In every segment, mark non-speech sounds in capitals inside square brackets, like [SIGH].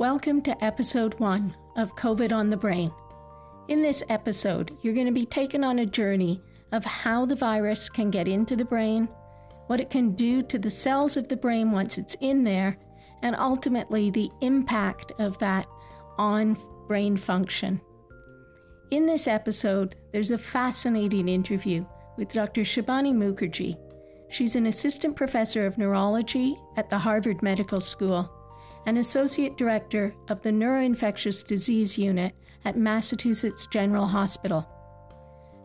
Welcome to episode one of COVID on the Brain. In this episode, you're going to be taken on a journey of how the virus can get into the brain, what it can do to the cells of the brain once it's in there, and ultimately the impact of that on brain function. In this episode, there's a fascinating interview with Dr. Shubhani Mukherjee. She's an assistant professor of neurology at the Harvard Medical School and associate director of the Neuroinfectious Disease Unit at Massachusetts General Hospital.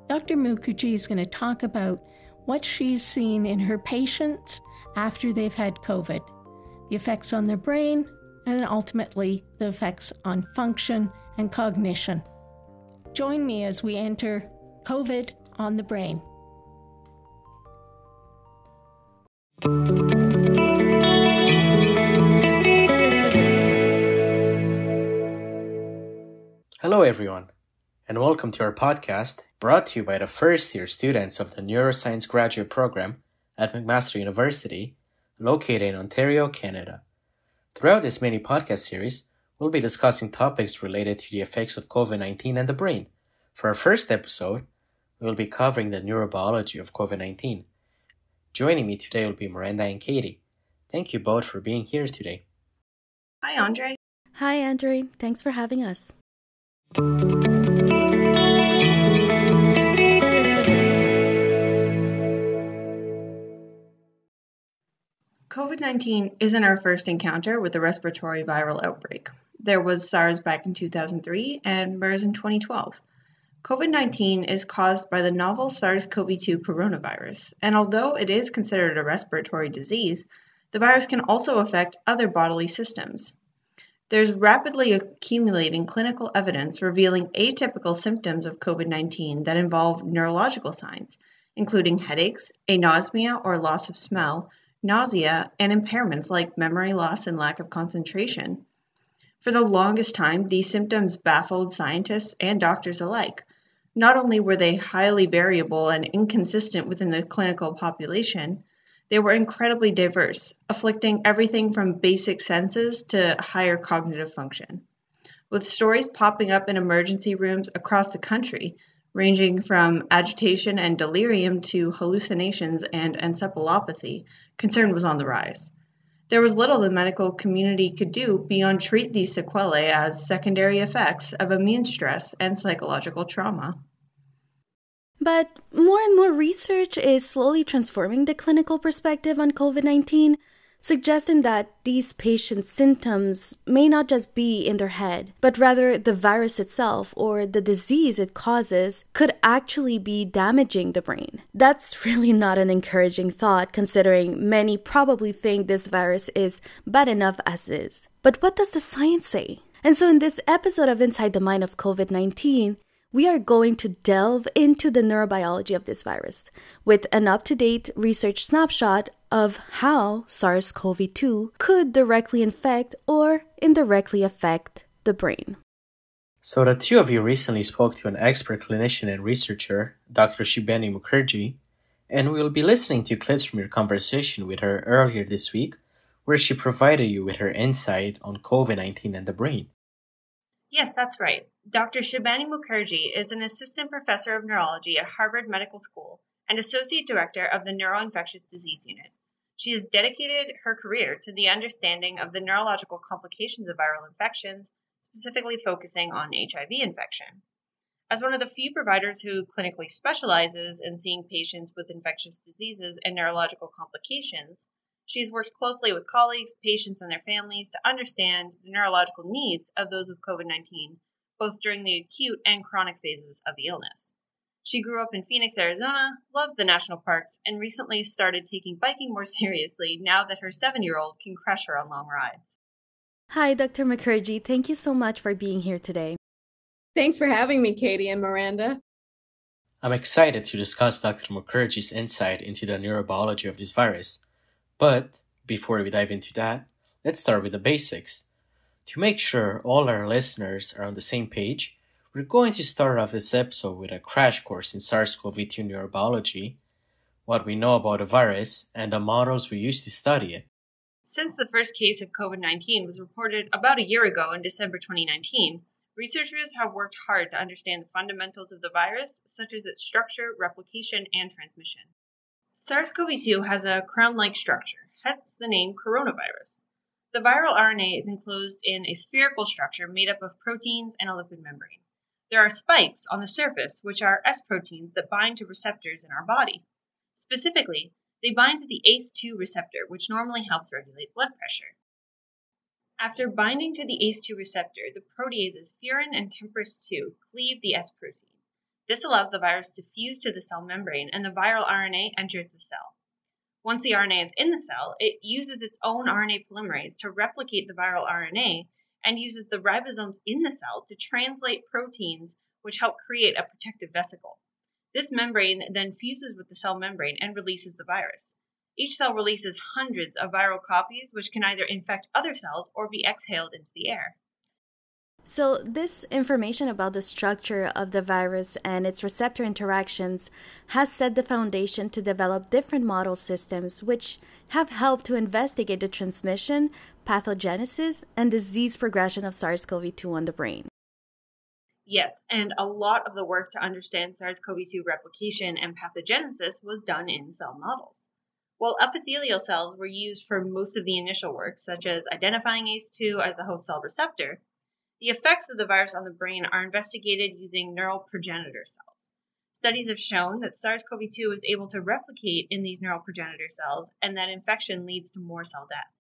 Dr. Mukherjee is going to talk about what she's seen in her patients after they've had COVID, the effects on their brain, and ultimately the effects on function and cognition. Join me as we enter COVID on the brain. Hello, everyone, and welcome to our podcast brought to you by the first year students of the Neuroscience Graduate Program at McMaster University, located in Ontario, Canada. Throughout this mini podcast series, we'll be discussing topics related to the effects of COVID 19 and the brain. For our first episode, we will be covering the neurobiology of COVID 19. Joining me today will be Miranda and Katie. Thank you both for being here today. Hi, Andre. Hi, Andre. Thanks for having us. COVID 19 isn't our first encounter with a respiratory viral outbreak. There was SARS back in 2003 and MERS in 2012. COVID 19 is caused by the novel SARS CoV 2 coronavirus, and although it is considered a respiratory disease, the virus can also affect other bodily systems. There's rapidly accumulating clinical evidence revealing atypical symptoms of COVID 19 that involve neurological signs, including headaches, anosmia or loss of smell, nausea, and impairments like memory loss and lack of concentration. For the longest time, these symptoms baffled scientists and doctors alike. Not only were they highly variable and inconsistent within the clinical population, they were incredibly diverse, afflicting everything from basic senses to higher cognitive function. With stories popping up in emergency rooms across the country, ranging from agitation and delirium to hallucinations and encephalopathy, concern was on the rise. There was little the medical community could do beyond treat these sequelae as secondary effects of immune stress and psychological trauma. But more and more research is slowly transforming the clinical perspective on COVID 19, suggesting that these patients' symptoms may not just be in their head, but rather the virus itself or the disease it causes could actually be damaging the brain. That's [LAUGHS] really not an encouraging thought, considering many probably think this virus is bad enough as is. But what does the science say? And so, in this episode of Inside the Mind of COVID 19, we are going to delve into the neurobiology of this virus with an up to date research snapshot of how SARS CoV 2 could directly infect or indirectly affect the brain. So, the two of you recently spoke to an expert clinician and researcher, Dr. Shubhani Mukherjee, and we will be listening to clips from your conversation with her earlier this week, where she provided you with her insight on COVID 19 and the brain. Yes, that's right. Dr. Shubhani Mukherjee is an assistant professor of neurology at Harvard Medical School and associate director of the Neuroinfectious Disease Unit. She has dedicated her career to the understanding of the neurological complications of viral infections, specifically focusing on HIV infection. As one of the few providers who clinically specializes in seeing patients with infectious diseases and neurological complications, She's worked closely with colleagues, patients, and their families to understand the neurological needs of those with COVID 19, both during the acute and chronic phases of the illness. She grew up in Phoenix, Arizona, loves the national parks, and recently started taking biking more [LAUGHS] seriously now that her seven year old can crush her on long rides. Hi, Dr. Mukherjee. Thank you so much for being here today. Thanks for having me, Katie and Miranda. I'm excited to discuss Dr. Mukherjee's insight into the neurobiology of this virus but before we dive into that, let's start with the basics. To make sure all our listeners are on the same page, we're going to start off this episode with a crash course in SARS CoV 2 neurobiology, what we know about the virus, and the models we use to study it. Since the first case of COVID 19 was reported about a year ago in December 2019, researchers have worked hard to understand the fundamentals of the virus, such as its structure, replication, and transmission. SARS CoV 2 has a crown like structure, hence the name coronavirus. The viral RNA is enclosed in a spherical structure made up of proteins and a lipid membrane. There are spikes on the surface, which are S proteins that bind to receptors in our body. Specifically, they bind to the ACE2 receptor, which normally helps regulate blood pressure. After binding to the ACE2 receptor, the proteases furin and TMPRSS2 cleave the S protein. This allows the virus to fuse to the cell membrane and the viral RNA enters the cell. Once the RNA is in the cell, it uses its own RNA polymerase to replicate the viral RNA and uses the ribosomes in the cell to translate proteins which help create a protective vesicle. This membrane then fuses with the cell membrane and releases the virus. Each cell releases hundreds of viral copies, which can either infect other cells or be exhaled into the air. So, this information about the structure of the virus and its receptor interactions has set the foundation to develop different model systems which have helped to investigate the transmission, pathogenesis, and disease progression of SARS CoV 2 on the brain. Yes, and a lot of the work to understand SARS CoV 2 replication and pathogenesis was done in cell models. While epithelial cells were used for most of the initial work, such as identifying ACE2 as the host cell receptor, the effects of the virus on the brain are investigated using neural progenitor cells. Studies have shown that SARS CoV 2 is able to replicate in these neural progenitor cells and that infection leads to more cell death.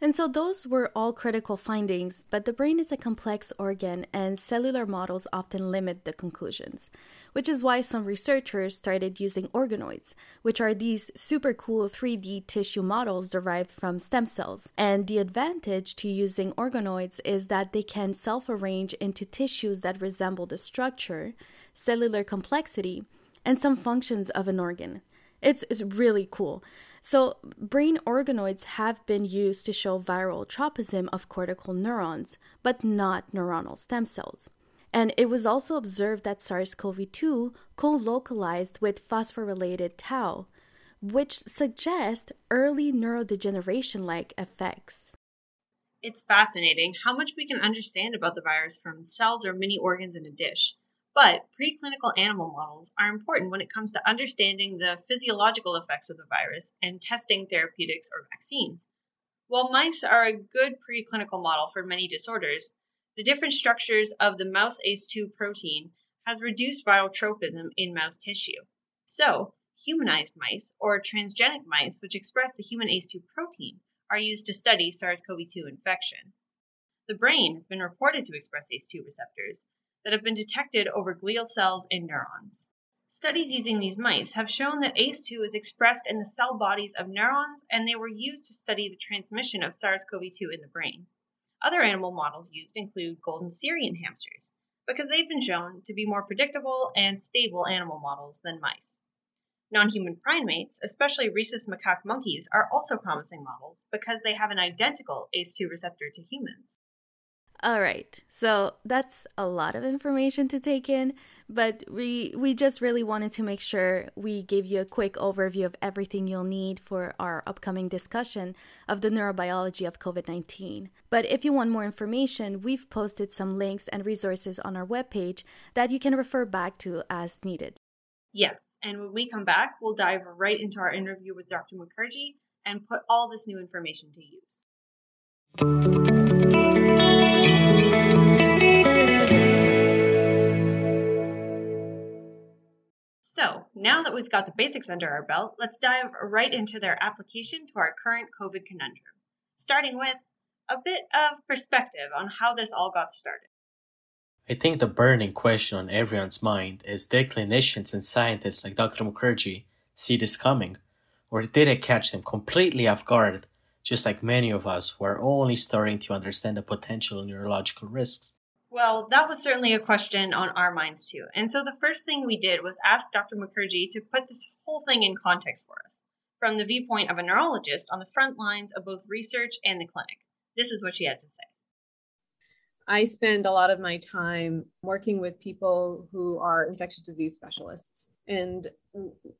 And so those were all critical findings, but the brain is a complex organ and cellular models often limit the conclusions, which is why some researchers started using organoids, which are these super cool 3D tissue models derived from stem cells. And the advantage to using organoids is that they can self arrange into tissues that resemble the structure, cellular complexity, and some functions of an organ. It's, it's really cool. So, brain organoids have been used to show viral tropism of cortical neurons, but not neuronal stem cells. And it was also observed that SARS CoV 2 co localized with phosphorylated tau, which suggests early neurodegeneration like effects. It's fascinating how much we can understand about the virus from cells or mini organs in a dish. But preclinical animal models are important when it comes to understanding the physiological effects of the virus and testing therapeutics or vaccines. While mice are a good preclinical model for many disorders, the different structures of the mouse ACE2 protein has reduced viral tropism in mouse tissue. So, humanized mice or transgenic mice which express the human ACE2 protein are used to study SARS-CoV-2 infection. The brain has been reported to express ACE2 receptors, that have been detected over glial cells and neurons. Studies using these mice have shown that ACE2 is expressed in the cell bodies of neurons, and they were used to study the transmission of SARS CoV 2 in the brain. Other animal models used include golden Syrian hamsters, because they've been shown to be more predictable and stable animal models than mice. Non human primates, especially rhesus macaque monkeys, are also promising models because they have an identical ACE2 receptor to humans. All right. So that's a lot of information to take in, but we we just really wanted to make sure we gave you a quick overview of everything you'll need for our upcoming discussion of the neurobiology of COVID-19. But if you want more information, we've posted some links and resources on our webpage that you can refer back to as needed. Yes, and when we come back, we'll dive right into our interview with Dr. Mukherjee and put all this new information to use. So, now that we've got the basics under our belt, let's dive right into their application to our current COVID conundrum, starting with a bit of perspective on how this all got started. I think the burning question on everyone's mind is did clinicians and scientists like Dr. Mukherjee see this coming? Or did it catch them completely off guard, just like many of us who are only starting to understand the potential neurological risks? Well, that was certainly a question on our minds too. And so the first thing we did was ask Dr. Mukherjee to put this whole thing in context for us from the viewpoint of a neurologist on the front lines of both research and the clinic. This is what she had to say. I spend a lot of my time working with people who are infectious disease specialists. And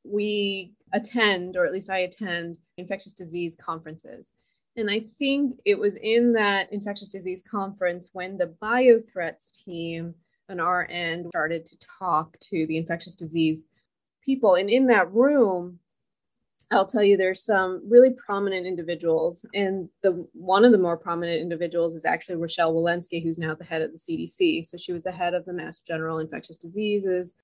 we attend, or at least I attend, infectious disease conferences. And I think it was in that infectious disease conference when the biothreats team on our end started to talk to the infectious disease people. And in that room, I'll tell you there's some really prominent individuals. And the one of the more prominent individuals is actually Rochelle Walensky, who's now the head of the CDC. So she was the head of the Mass General Infectious Diseases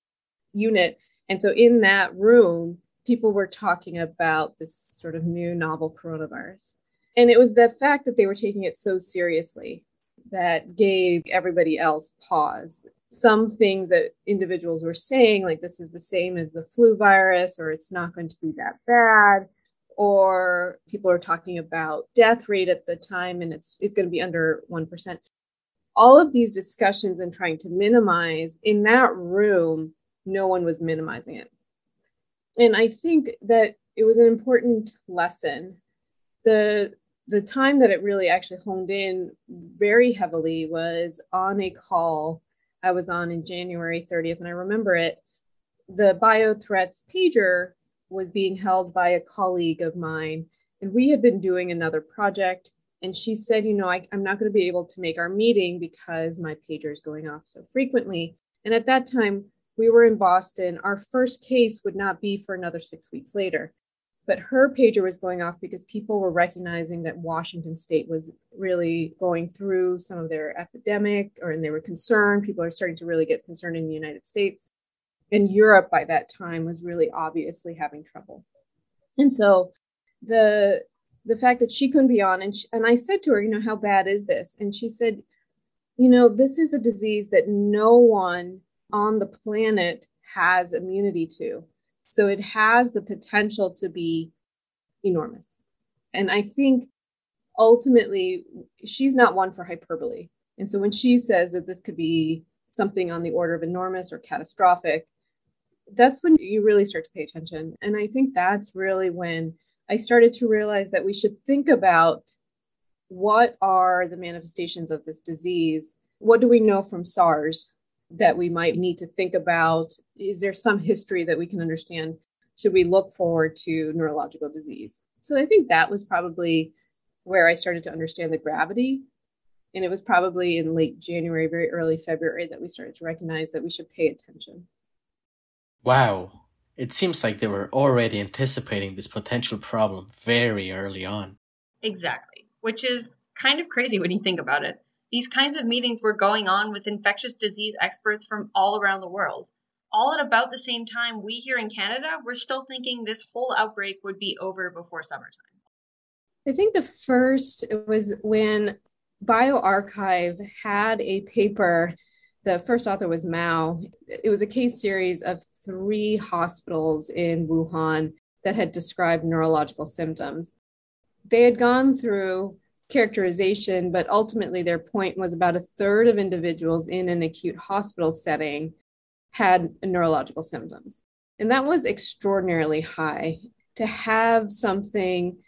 unit. And so in that room, people were talking about this sort of new novel coronavirus. And it was the fact that they were taking it so seriously that gave everybody else pause. Some things that individuals were saying, like this is the same as the flu virus, or it's not going to be that bad, or people are talking about death rate at the time and it's it's going to be under 1%. All of these discussions and trying to minimize in that room, no one was minimizing it. And I think that it was an important lesson. The the time that it really actually honed in very heavily was on a call I was on in January 30th, and I remember it. The BioThreats pager was being held by a colleague of mine, and we had been doing another project. And she said, You know, I, I'm not going to be able to make our meeting because my pager is going off so frequently. And at that time, we were in Boston. Our first case would not be for another six weeks later but her pager was going off because people were recognizing that Washington state was really going through some of their epidemic or and they were concerned. People are starting to really get concerned in the United States. And Europe by that time was really obviously having trouble. And so the the fact that she couldn't be on and she, and I said to her you know how bad is this? And she said you know this is a disease that no one on the planet has immunity to so it has the potential to be enormous. And I think ultimately she's not one for hyperbole. And so when she says that this could be something on the order of enormous or catastrophic, that's when you really start to pay attention. And I think that's really when I started to realize that we should think about what are the manifestations of this disease? What do we know from SARS? That we might need to think about? Is there some history that we can understand? Should we look forward to neurological disease? So I think that was probably where I started to understand the gravity. And it was probably in late January, very early February, that we started to recognize that we should pay attention. Wow. It seems like they were already anticipating this potential problem very early on. Exactly, which is kind of crazy when you think about it. These kinds of meetings were going on with infectious disease experts from all around the world. All at about the same time, we here in Canada were still thinking this whole outbreak would be over before summertime. I think the first was when BioArchive had a paper. The first author was Mao. It was a case series of three hospitals in Wuhan that had described neurological symptoms. They had gone through characterization, but ultimately their point was about a third of individuals in an acute hospital setting had neurological symptoms. And that was extraordinarily high to have something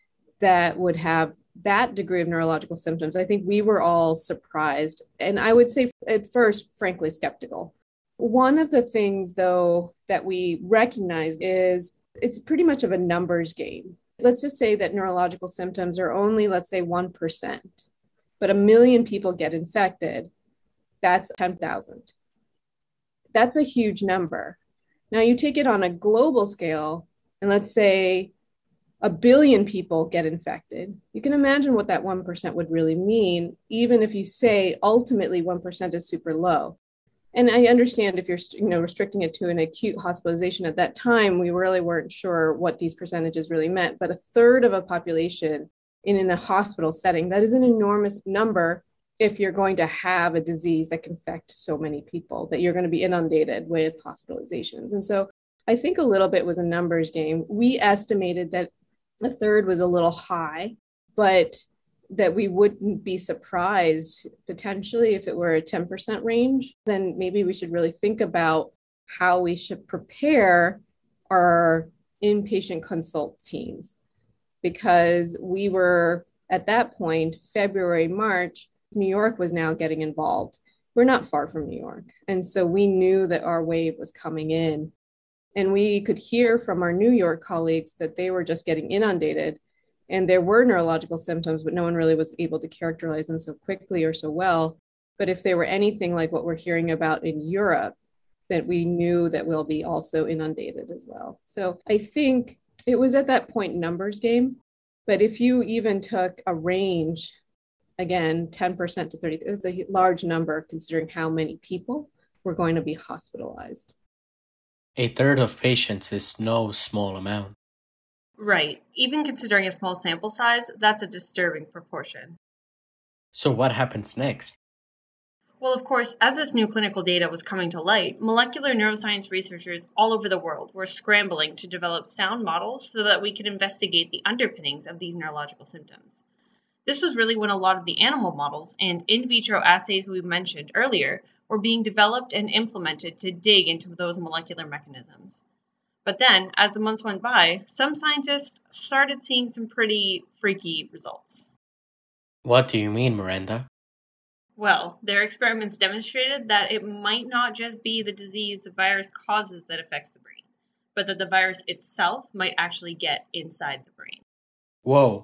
that would have that degree of neurological symptoms. I think we were all surprised. And I would say, at first, frankly, skeptical. One of the things, though, that we recognize is it's pretty much of a numbers game let's just say that neurological symptoms are only, let's say, 1%, but a million people get infected, that's 10,000. That's a huge number. Now, you take it on a global scale, and let's say a billion people get infected. You can imagine what that 1% would really mean, even if you say ultimately 1% is super low and I understand if you're you know restricting it to an acute hospitalization at that time, we really weren't sure what these percentages really meant. But a third of a population in, in a hospital setting, that is an enormous number if you're going to have a disease that can affect so many people, that you're going to be inundated with hospitalizations. And so I think a little bit was a numbers game. We estimated that a third was a little high, but that we wouldn't be surprised potentially if it were a 10% range, then maybe we should really think about how we should prepare our inpatient consult teams. Because we were at that point, February, March, New York was now getting involved. We're not far from New York. And so we knew that our wave was coming in. And we could hear from our New York colleagues that they were just getting inundated And there were neurological symptoms, but no one really was able to characterize them so quickly or so well. But if they were anything like what we're hearing about in Europe, that we knew that we'll be also inundated as well. So I think it was at that point numbers game. But if you even took a range, again, 10% to 30, it's a large number considering how many people were going to be hospitalized. A third of patients is no small amount. Right. Even considering a small sample size, that's a disturbing proportion. So, what happens next? Well, of course, as this new clinical data was coming to light, molecular neuroscience researchers all over the world were scrambling to develop sound models so that we could investigate the underpinnings of these neurological symptoms. This was really when a lot of the animal models and in vitro assays we mentioned earlier were being developed and implemented to dig into those molecular mechanisms. But then, as the months went by, some scientists started seeing some pretty freaky results. What do you mean, Miranda? Well, their experiments demonstrated that it might not just be the disease the virus causes that affects the brain, but that the virus itself might actually get inside the brain. Whoa.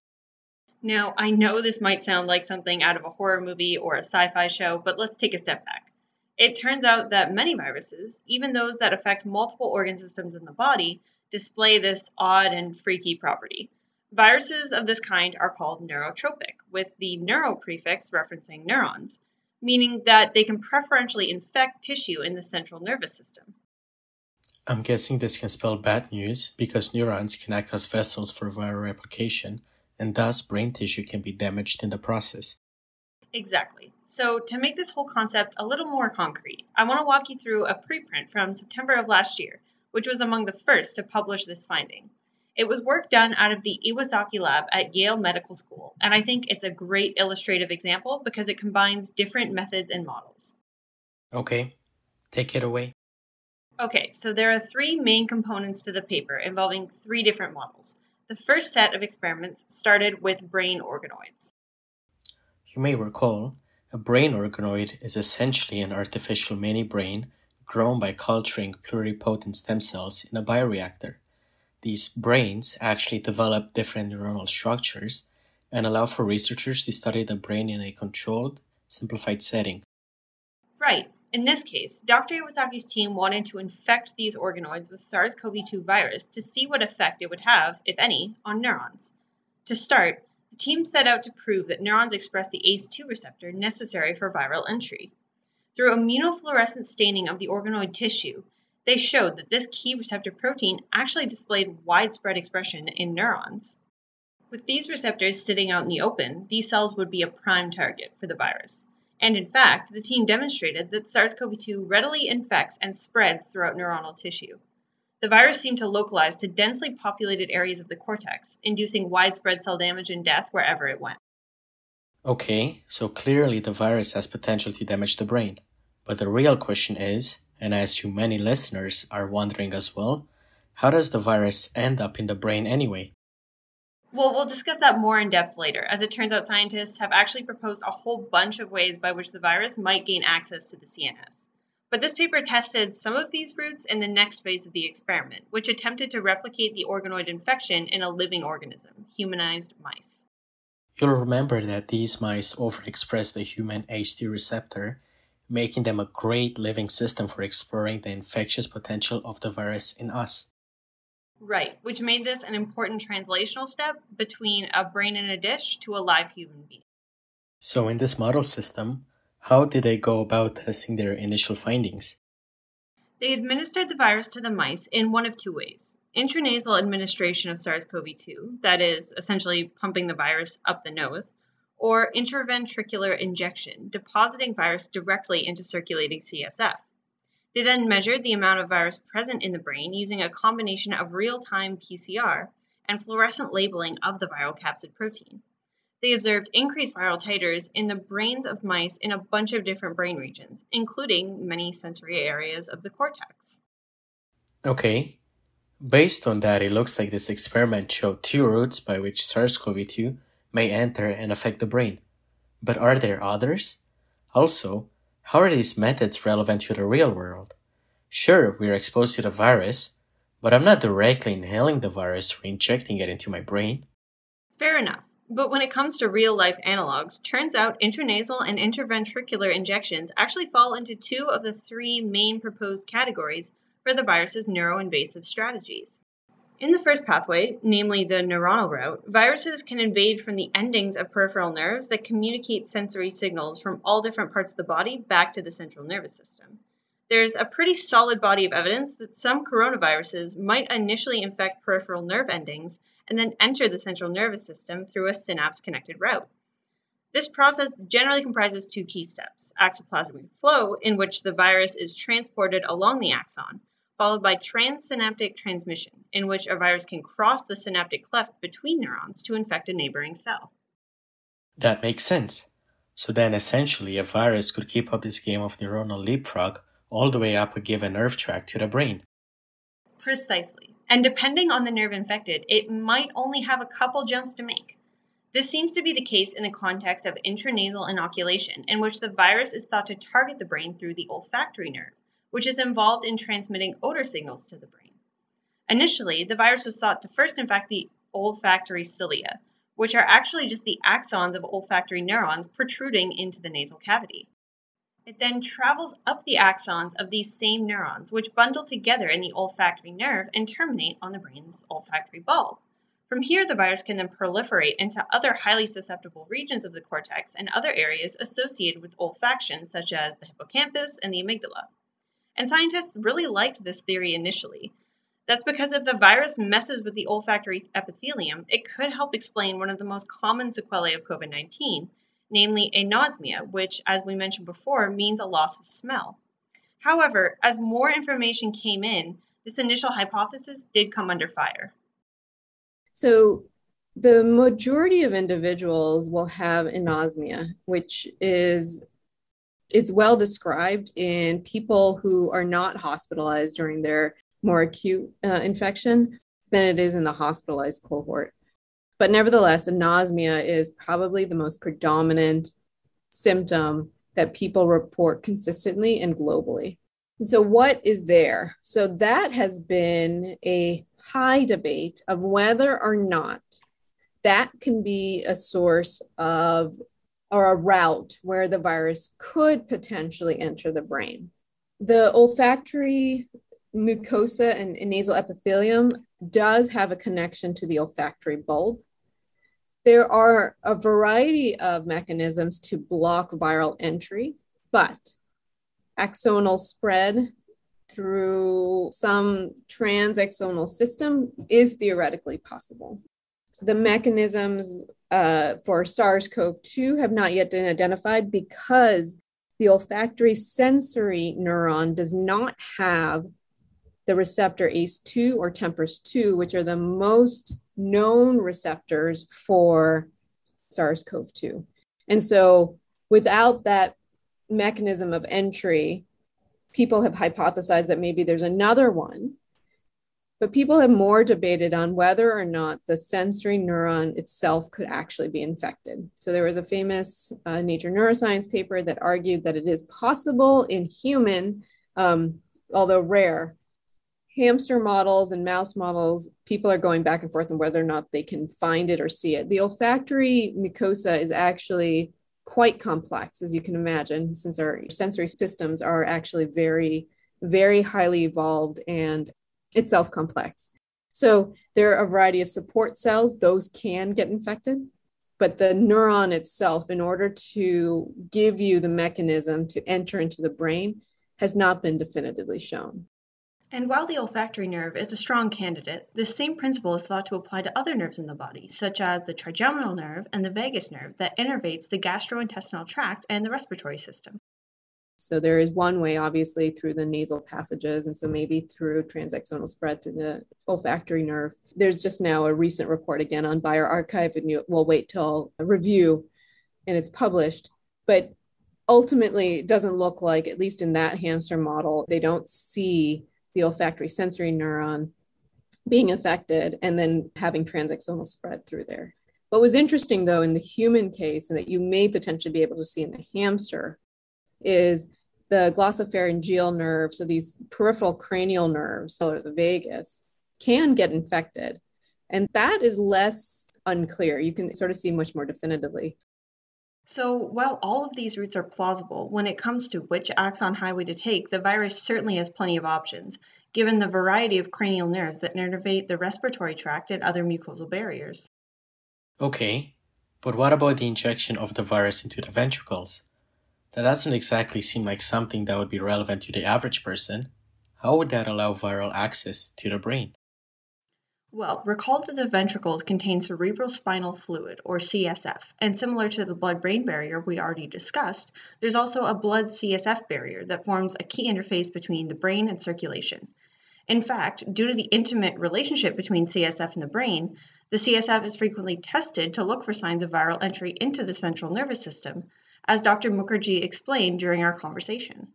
Now, I know this might sound like something out of a horror movie or a sci fi show, but let's take a step back. It turns out that many viruses, even those that affect multiple organ systems in the body, display this odd and freaky property. Viruses of this kind are called neurotropic, with the neuro prefix referencing neurons, meaning that they can preferentially infect tissue in the central nervous system. I'm guessing this can spell bad news because neurons can act as vessels for viral replication, and thus brain tissue can be damaged in the process. Exactly. So, to make this whole concept a little more concrete, I want to walk you through a preprint from September of last year, which was among the first to publish this finding. It was work done out of the Iwasaki lab at Yale Medical School, and I think it's a great illustrative example because it combines different methods and models. Okay, take it away. Okay, so there are three main components to the paper involving three different models. The first set of experiments started with brain organoids. You may recall, a brain organoid is essentially an artificial mini brain grown by culturing pluripotent stem cells in a bioreactor. These brains actually develop different neuronal structures and allow for researchers to study the brain in a controlled, simplified setting. Right. In this case, Dr. Iwasaki's team wanted to infect these organoids with SARS CoV 2 virus to see what effect it would have, if any, on neurons. To start, team set out to prove that neurons express the ACE2 receptor necessary for viral entry. Through immunofluorescent staining of the organoid tissue, they showed that this key receptor protein actually displayed widespread expression in neurons. With these receptors sitting out in the open, these cells would be a prime target for the virus. And in fact, the team demonstrated that SARS CoV 2 readily infects and spreads throughout neuronal tissue. The virus seemed to localize to densely populated areas of the cortex, inducing widespread cell damage and death wherever it went. Okay, so clearly the virus has potential to damage the brain. But the real question is and I assume many listeners are wondering as well, how does the virus end up in the brain anyway? Well, we'll discuss that more in depth later. As it turns out, scientists have actually proposed a whole bunch of ways by which the virus might gain access to the CNS. But this paper tested some of these routes in the next phase of the experiment, which attempted to replicate the organoid infection in a living organism, humanized mice. You'll remember that these mice overexpress the human ACE2 receptor making them a great living system for exploring the infectious potential of the virus in us. Right, which made this an important translational step between a brain in a dish to a live human being. So, in this model system, how did they go about testing their initial findings? They administered the virus to the mice in one of two ways intranasal administration of SARS CoV 2, that is, essentially pumping the virus up the nose, or intraventricular injection, depositing virus directly into circulating CSF. They then measured the amount of virus present in the brain using a combination of real time PCR and fluorescent labeling of the viral capsid protein. They observed increased viral titers in the brains of mice in a bunch of different brain regions, including many sensory areas of the cortex. Okay. Based on that, it looks like this experiment showed two routes by which SARS CoV 2 may enter and affect the brain. But are there others? Also, how are these methods relevant to the real world? Sure, we are exposed to the virus, but I'm not directly inhaling the virus or injecting it into my brain. Fair enough. But when it comes to real life analogs, turns out intranasal and interventricular injections actually fall into two of the three main proposed categories for the virus's neuroinvasive strategies. In the first pathway, namely the neuronal route, viruses can invade from the endings of peripheral nerves that communicate sensory signals from all different parts of the body back to the central nervous system. There's a pretty solid body of evidence that some coronaviruses might initially infect peripheral nerve endings and then enter the central nervous system through a synapse connected route. This process generally comprises two key steps axoplasmic flow, in which the virus is transported along the axon, followed by transsynaptic transmission, in which a virus can cross the synaptic cleft between neurons to infect a neighboring cell. That makes sense. So then, essentially, a virus could keep up this game of neuronal leapfrog all the way up a given nerve tract to the brain. Precisely. And depending on the nerve infected, it might only have a couple jumps to make. This seems to be the case in the context of intranasal inoculation, in which the virus is thought to target the brain through the olfactory nerve, which is involved in transmitting odor signals to the brain. Initially, the virus was thought to first infect the olfactory cilia, which are actually just the axons of olfactory neurons protruding into the nasal cavity. It then travels up the axons of these same neurons, which bundle together in the olfactory nerve and terminate on the brain's olfactory bulb. From here, the virus can then proliferate into other highly susceptible regions of the cortex and other areas associated with olfaction, such as the hippocampus and the amygdala. And scientists really liked this theory initially. That's because if the virus messes with the olfactory epithelium, it could help explain one of the most common sequelae of COVID 19, namely anosmia, which, as we mentioned before, means a loss of smell. However, as more information came in, this initial hypothesis did come under fire. So, the majority of individuals will have anosmia, which is it's well described in people who are not hospitalized during their more acute uh, infection than it is in the hospitalized cohort. But nevertheless, anosmia is probably the most predominant symptom that people report consistently and globally. And so, what is there? So, that has been a high debate of whether or not that can be a source of or a route where the virus could potentially enter the brain. The olfactory mucosa and, nasal epithelium does have a connection to the olfactory bulb there are a variety of mechanisms to block viral entry, but axonal spread through some transaxonal system is theoretically possible. The mechanisms uh, for SARS CoV 2 have not yet been identified because the olfactory sensory neuron does not have the receptor ACE2 or TMPRSS2, which are the most known receptors for SARS CoV 2. And so, without that mechanism of entry, people have hypothesized that maybe there's another one. But people have more debated on whether or not the sensory neuron itself could actually be infected. So, there was a famous uh, Nature Neuroscience paper that argued that it is possible in human, um, although rare, hamster models and mouse models, people are going back and forth on whether or not they can find it or see it. The olfactory mucosa is actually quite complex, as you can imagine, since our sensory systems are actually very, very highly evolved and itself complex. So there are a variety of support cells, those can get infected. But the neuron itself, in order to give you the mechanism to enter into the brain, has not been definitively shown. And while the olfactory nerve is a strong candidate, this same principle is thought to apply to other nerves in the body, such as the trigeminal nerve and the vagus nerve that innervates the gastrointestinal tract and the respiratory system. So there is one way, obviously, through the nasal passages, and so maybe through transaxonal spread through the olfactory nerve. There's just now a recent report again on bioRxiv, and we'll wait till a review and it's published. But ultimately, it doesn't look like, at least in that hamster model, they don't see the olfactory sensory neuron being affected and then having transaxonal spread through there. What was interesting, though, in the human case, and that you may potentially be able to see in the hamster, is the glossopharyngeal nerve, so these peripheral cranial nerves, so the vagus, can get infected. And that is less unclear. You can sort of see much more definitively. So, while all of these routes are plausible, when it comes to which axon highway to take, the virus certainly has plenty of options, given the variety of cranial nerves that innervate the respiratory tract and other mucosal barriers. Okay, but what about the injection of the virus into the ventricles? That doesn't exactly seem like something that would be relevant to the average person. How would that allow viral access to the brain? Well, recall that the ventricles contain cerebrospinal fluid, or CSF, and similar to the blood brain barrier we already discussed, there's also a blood CSF barrier that forms a key interface between the brain and circulation. In fact, due to the intimate relationship between CSF and the brain, the CSF is frequently tested to look for signs of viral entry into the central nervous system, as Dr. Mukherjee explained during our conversation.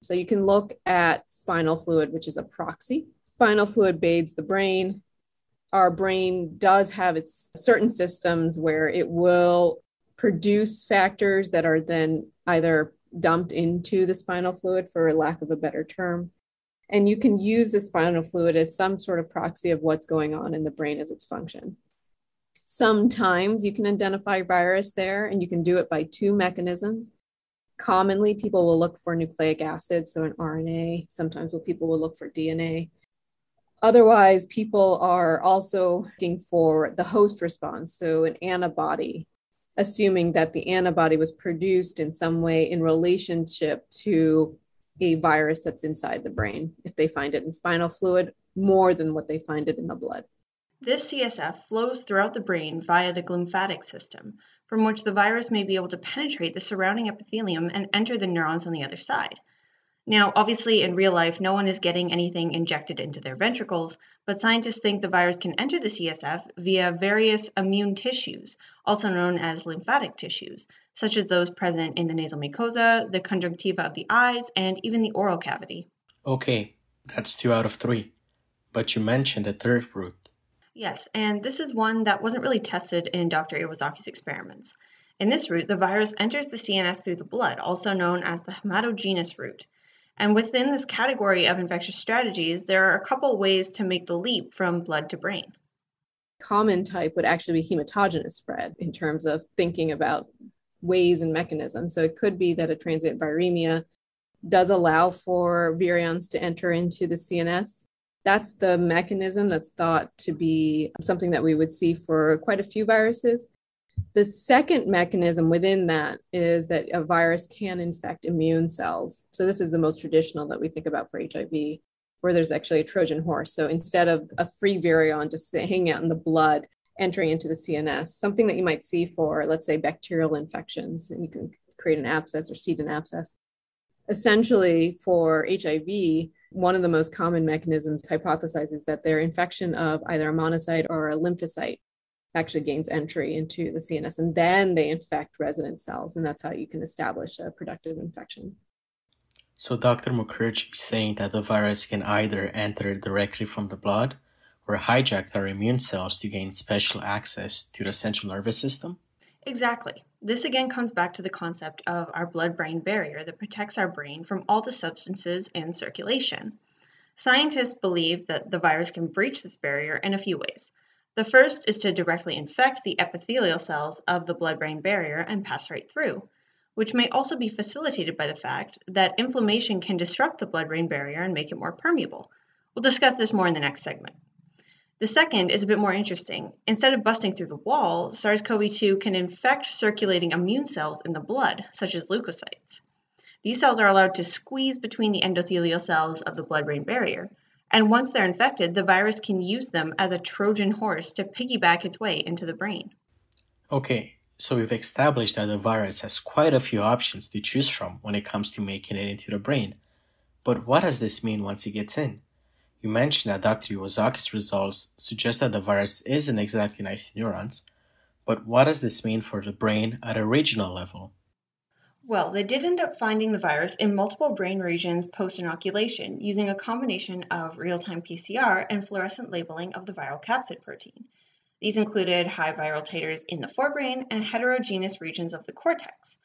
So you can look at spinal fluid, which is a proxy. Spinal fluid bathes the brain, our brain does have its certain systems where it will produce factors that are then either dumped into the spinal fluid for lack of a better term. And you can use the spinal fluid as some sort of proxy of what's going on in the brain as its function. Sometimes you can identify virus there and you can do it by two mechanisms. Commonly people will look for nucleic acid so an rna sometimes people will look for dna Otherwise, people are also looking for the host response, so an antibody, assuming that the antibody was produced in some way in relationship to a virus that's inside the brain, if they find it in spinal fluid more than what they find it in the blood. This CSF flows throughout the brain via the glymphatic system, from which the virus may be able to penetrate the surrounding epithelium and enter the neurons on the other side. Now, obviously, in real life, no one is getting anything injected into their ventricles, but scientists think the virus can enter the CSF via various immune tissues, also known as lymphatic tissues, such as those present in the nasal mucosa, the conjunctiva of the eyes, and even the oral cavity. Okay, that's two out of three. But you mentioned a third route. Yes, and this is one that wasn't really tested in Dr. Iwasaki's experiments. In this route, the virus enters the CNS through the blood, also known as the hematogenous route. And within this category of infectious strategies, there are a couple ways to make the leap from blood to brain. Common type would actually be hematogenous spread in terms of thinking about ways and mechanisms. So it could be that a transient viremia does allow for virions to enter into the CNS. That's the mechanism that's thought to be something that we would see for quite a few viruses. The second mechanism within that is that a virus can infect immune cells. So, this is the most traditional that we think about for HIV, where there's actually a Trojan horse. So, instead of a free virion just hanging out in the blood, entering into the CNS, something that you might see for, let's say, bacterial infections, and you can create an abscess or seed an abscess. Essentially, for HIV, one of the most common mechanisms hypothesizes that they're infection of either a monocyte or a lymphocyte actually gains entry into the CNS, and then they infect resident cells, and that's how you can establish a productive infection. So, Dr. Mukherjee is saying that the virus can either enter directly from the blood or hijack our immune cells to gain special access to the central nervous system? Exactly. This again comes back to the concept of our blood brain barrier that protects our brain from all the substances in circulation. Scientists believe that the virus can breach this barrier in a few ways. The first is to directly infect the epithelial cells of the blood brain barrier and pass right through, which may also be facilitated by the fact that inflammation can disrupt the blood brain barrier and make it more permeable. We'll discuss this more in the next segment. The second is a bit more interesting. Instead of busting through the wall, SARS CoV 2 can infect circulating immune cells in the blood, such as leukocytes. These cells are allowed to squeeze between the endothelial cells of the blood brain barrier, and once they're infected, the virus can use them as a Trojan horse to piggyback its way into the brain. Okay, so we've established that the virus has quite a few options to choose from when it comes to making it into the brain. But what does this mean once it gets in? You mentioned that Dr. Iwasaki's results suggest that the virus isn't exactly nice to neurons, but what does this mean for the brain at a regional level? Well, they did end up finding the virus in multiple brain regions post inoculation using a combination of real time PCR and fluorescent labeling of the viral capsid protein. These included high viral titers in the forebrain and heterogeneous regions of the cortex,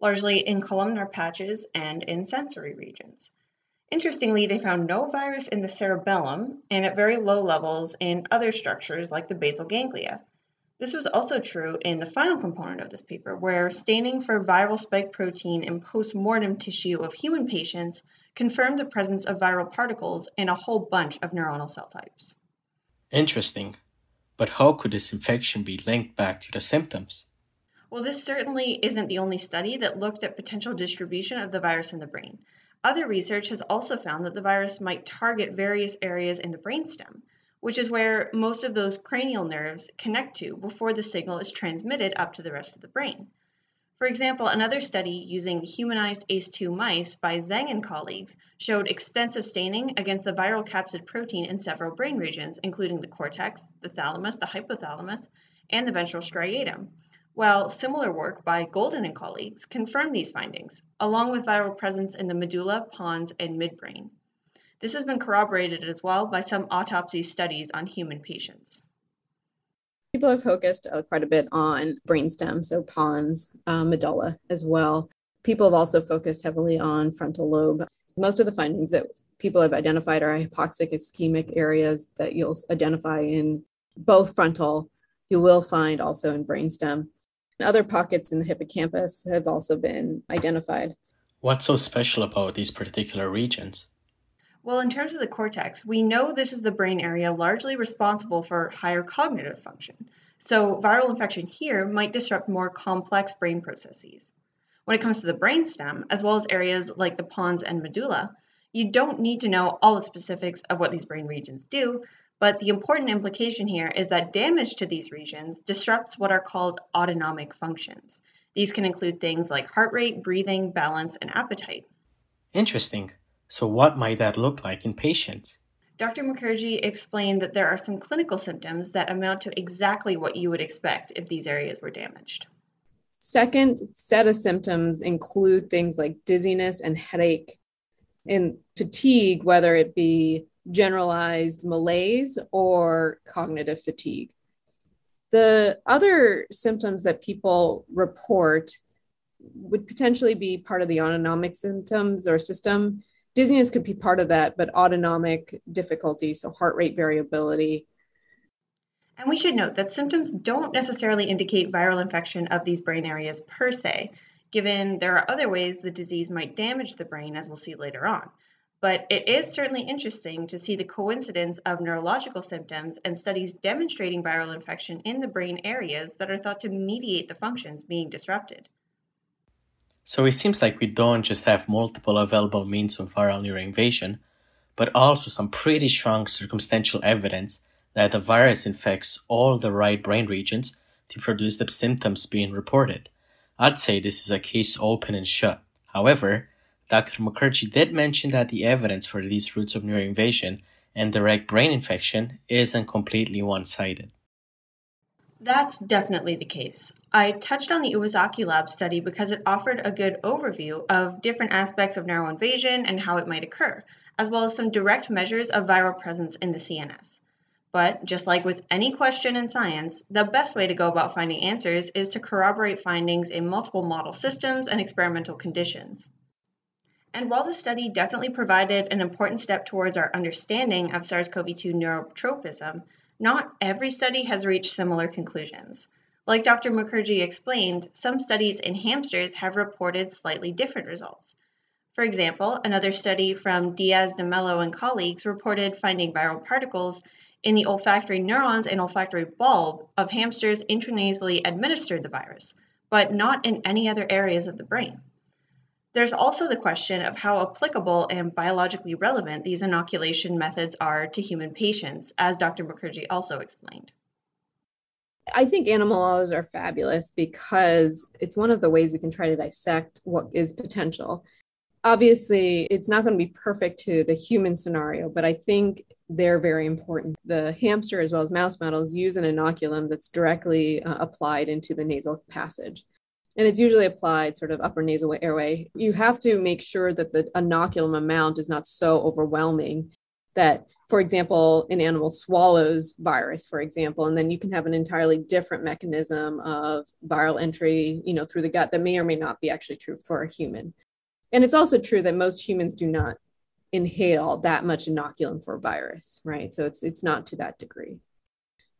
largely in columnar patches and in sensory regions. Interestingly, they found no virus in the cerebellum and at very low levels in other structures like the basal ganglia. This was also true in the final component of this paper, where staining for viral spike protein in post-mortem tissue of human patients confirmed the presence of viral particles in a whole bunch of neuronal cell types. Interesting. But how could this infection be linked back to the symptoms? Well, this certainly isn't the only study that looked at potential distribution of the virus in the brain. Other research has also found that the virus might target various areas in the brainstem, which is where most of those cranial nerves connect to before the signal is transmitted up to the rest of the brain. For example, another study using humanized ACE2 mice by Zheng and colleagues showed extensive staining against the viral capsid protein in several brain regions, including the cortex, the thalamus, the hypothalamus, and the ventral striatum. While similar work by Golden and colleagues confirmed these findings, along with viral presence in the medulla, pons, and midbrain. This has been corroborated as well by some autopsy studies on human patients. People have focused uh, quite a bit on brainstem, so pons, uh, medulla as well. People have also focused heavily on frontal lobe. Most of the findings that people have identified are hypoxic ischemic areas that you'll identify in both frontal, you will find also in brainstem. And Other pockets in the hippocampus have also been identified. What's so special about these particular regions? Well, in terms of the cortex, we know this is the brain area largely responsible for higher cognitive function. So, viral infection here might disrupt more complex brain processes. When it comes to the brainstem, as well as areas like the pons and medulla, you don't need to know all the specifics of what these brain regions do, but the important implication here is that damage to these regions disrupts what are called autonomic functions. These can include things like heart rate, breathing, balance, and appetite. Interesting. So, what might that look like in patients? Dr. Mukherjee explained that there are some clinical symptoms that amount to exactly what you would expect if these areas were damaged. Second set of symptoms include things like dizziness and headache and fatigue, whether it be generalized malaise or cognitive fatigue. The other symptoms that people report would potentially be part of the autonomic symptoms or system dizziness could be part of that, but autonomic difficulty, so heart rate variability. And we should note that symptoms don't necessarily indicate viral infection of these brain areas per se, given there are other ways the disease might damage the brain, as we'll see later on. But it is certainly interesting to see the coincidence of neurological symptoms and studies demonstrating viral infection in the brain areas that are thought to mediate the functions being disrupted. So it seems like we don't just have multiple available means of viral neuroinvasion, but also some pretty strong circumstantial evidence that the virus infects all the right brain regions to produce the symptoms being reported. I'd say this is a case open and shut. However, Dr. Mukherjee did mention that the evidence for these routes of neuroinvasion and direct brain infection isn't completely one sided. That's definitely the case. I touched on the Iwasaki lab study because it offered a good overview of different aspects of neuroinvasion and how it might occur, as well as some direct measures of viral presence in the CNS. But just like with any question in science, the best way to go about finding answers is to corroborate findings in multiple model systems and experimental conditions. And while the study definitely provided an important step towards our understanding of SARS CoV 2 neurotropism, not every study has reached similar conclusions. Like Dr. Mukherjee explained, some studies in hamsters have reported slightly different results. For example, another study from Diaz de Mello and colleagues reported finding viral particles in the olfactory neurons and olfactory bulb of hamsters intranasally administered the virus, but not in any other areas of the brain. There's also the question of how applicable and biologically relevant these inoculation methods are to human patients, as Dr. Mukherjee also explained. I think animal models are fabulous because it's one of the ways we can try to dissect what is potential. Obviously, it's not going to be perfect to the human scenario, but I think they're very important. The hamster as well as mouse models use an inoculum that's directly uh, applied into the nasal passage and it's usually applied sort of upper nasal airway. You have to make sure that the inoculum amount is not so overwhelming that, for example, an animal swallows virus, for example, and then you can have an entirely different mechanism of viral entry, you know, through the gut that may or may not be actually true for a human. And it's also true that most humans do not inhale that much inoculum for virus, right? So it's it's not to that degree.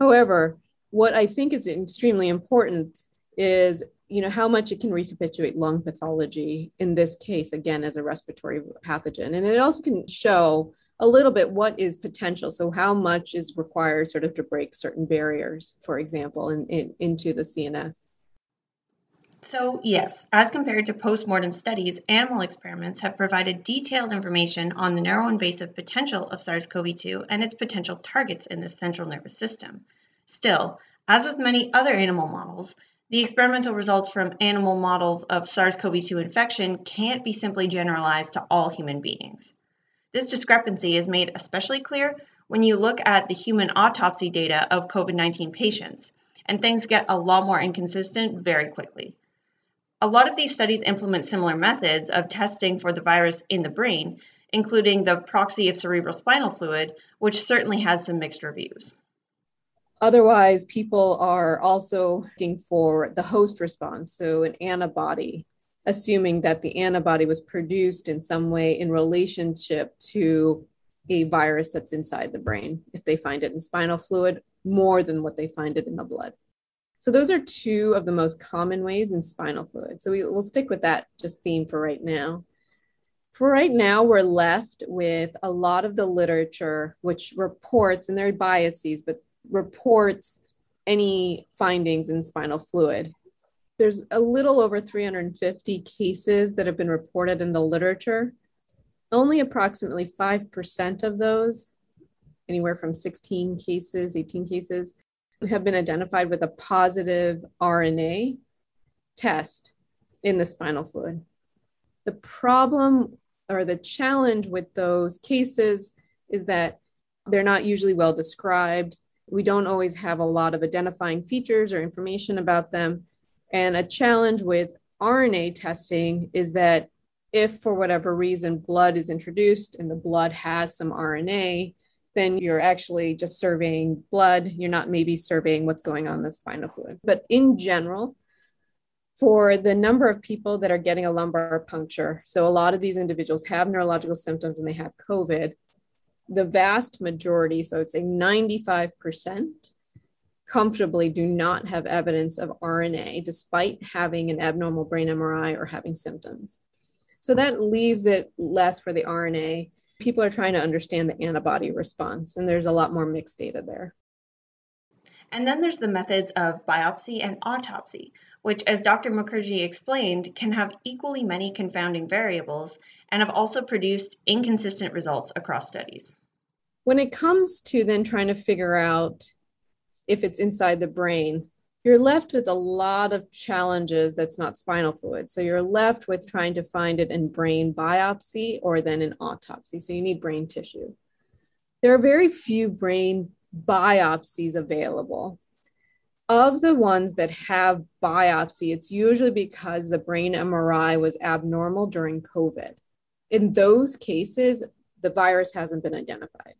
However, what I think is extremely important is you know how much it can recapitulate lung pathology in this case again as a respiratory pathogen. And it also can show a little bit what is potential. So how much is required sort of to break certain barriers for example in, in into the cns so, yes, as compared to postmortem studies, animal experiments have provided detailed information on the neuroinvasive potential of SARS CoV 2 and its potential targets in the central nervous system. Still, as with many other animal models, the experimental results from animal models of SARS CoV 2 infection can't be simply generalized to all human beings. This discrepancy is made especially clear when you look at the human autopsy data of COVID 19 patients, and things get a lot more inconsistent very quickly. A lot of these studies implement similar methods of testing for the virus in the brain, including the proxy of cerebrospinal fluid, which certainly has some mixed reviews. Otherwise, people are also looking for the host response, so an antibody, assuming that the antibody was produced in some way in relationship to a virus that's inside the brain, if they find it in spinal fluid more than what they find it in the blood. So those are two of the most common ways in spinal fluid. So we, will stick with that just theme for right now. For right now, we're left with a lot of the literature which reports, and there are biases, but reports any findings in spinal fluid. There's a little over 350 cases that have been reported in the literature. Only approximately 5% of those, anywhere from 16 cases, 18 cases, have been identified with a positive RNA test in the spinal fluid. The problem or the challenge with those cases is that they're not usually well described. We don't always have a lot of identifying features or information about them. And a challenge with RNA testing is that if for whatever reason blood is introduced and the blood has some RNA, then you're actually just surveying blood. You're not maybe surveying what's going on in the spinal fluid. But in general, for the number of people that are getting a lumbar puncture, so a lot of these individuals have neurological symptoms and they have COVID, the vast majority, so it's a 95%, comfortably do not have evidence of RNA despite having an abnormal brain MRI or having symptoms. So that leaves it less for the RNA people are trying to understand the antibody response, and there's a lot more mixed data there. And then there's the methods of biopsy and autopsy, which, as Dr. Mukherjee explained, can have equally many confounding variables and have also produced inconsistent results across studies. When it comes to then trying to figure out if it's inside the brain, you're left with a lot of challenges that's not spinal fluid. So you're left with trying to find it in brain biopsy or then in autopsy. So you need brain tissue. There are very few brain biopsies available. Of the ones that have biopsy, it's usually because the brain MRI was abnormal during COVID. In those cases, the virus hasn't been identified.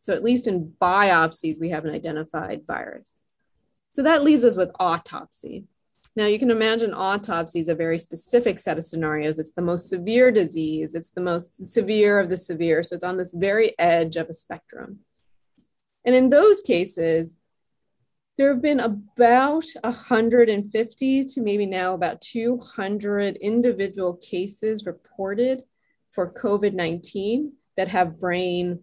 So, at least in biopsies, we have an identified virus. So that leaves us with autopsy. Now, you can imagine autopsy is a very specific set of scenarios. It's the most severe disease, it's the most severe of the severe. So it's on this very edge of a spectrum. And in those cases, there have been about 150 to maybe now about 200 individual cases reported for COVID 19 that have brain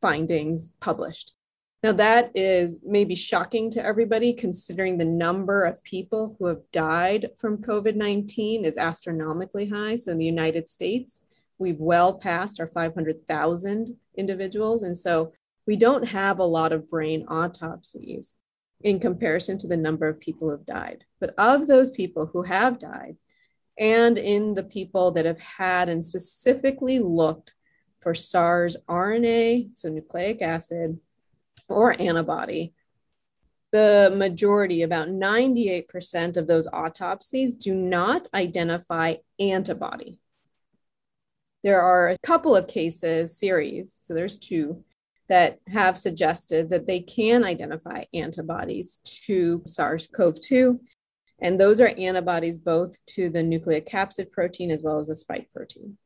findings published. Now, that is maybe shocking to everybody considering the number of people who have died from COVID 19 is astronomically high. So, in the United States, we've well passed our 500,000 individuals. And so, we don't have a lot of brain autopsies in comparison to the number of people who have died. But of those people who have died, and in the people that have had and specifically looked for SARS RNA, so nucleic acid, or antibody, the majority, about 98% of those autopsies, do not identify antibody. There are a couple of cases, series, so there's two, that have suggested that they can identify antibodies to SARS CoV 2. And those are antibodies both to the nucleocapsid protein as well as the spike protein.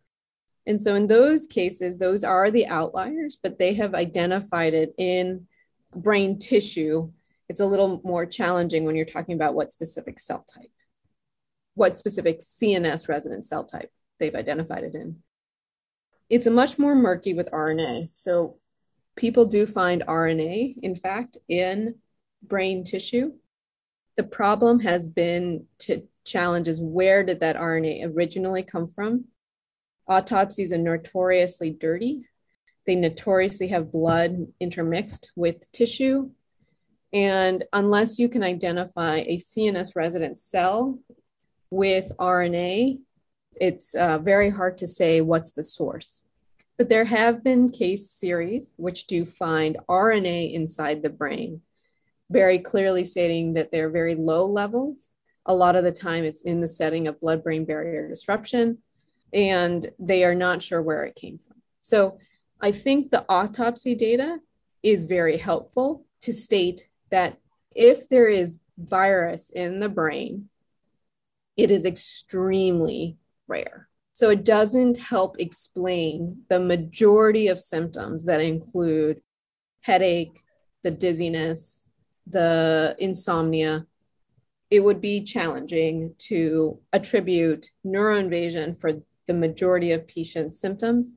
And so, in those cases, those are the outliers, but they have identified it in brain tissue it's a little more challenging when you're talking about what specific cell type, what specific CNS resident cell type they've identified it in. It's a much more murky with RNA. So people do find RNA, in fact, in brain tissue. The problem has been to challenge is where did that RNA originally come from? Autopsies are notoriously dirty. They notoriously have blood intermixed with tissue. And unless you can identify a CNS resident cell with RNA, it's uh, very hard to say what's the source. But there have been case series which do find RNA inside the brain, very clearly stating that they're very low levels. A lot of the time, it's in the setting of blood brain barrier disruption, and they are not sure where it came from. So I think the autopsy data is very helpful to state that if there is virus in the brain, it is extremely rare. So it doesn't help explain the majority of symptoms that include headache, the dizziness, the insomnia. It would be challenging to attribute neuroinvasion for the majority of patients' symptoms.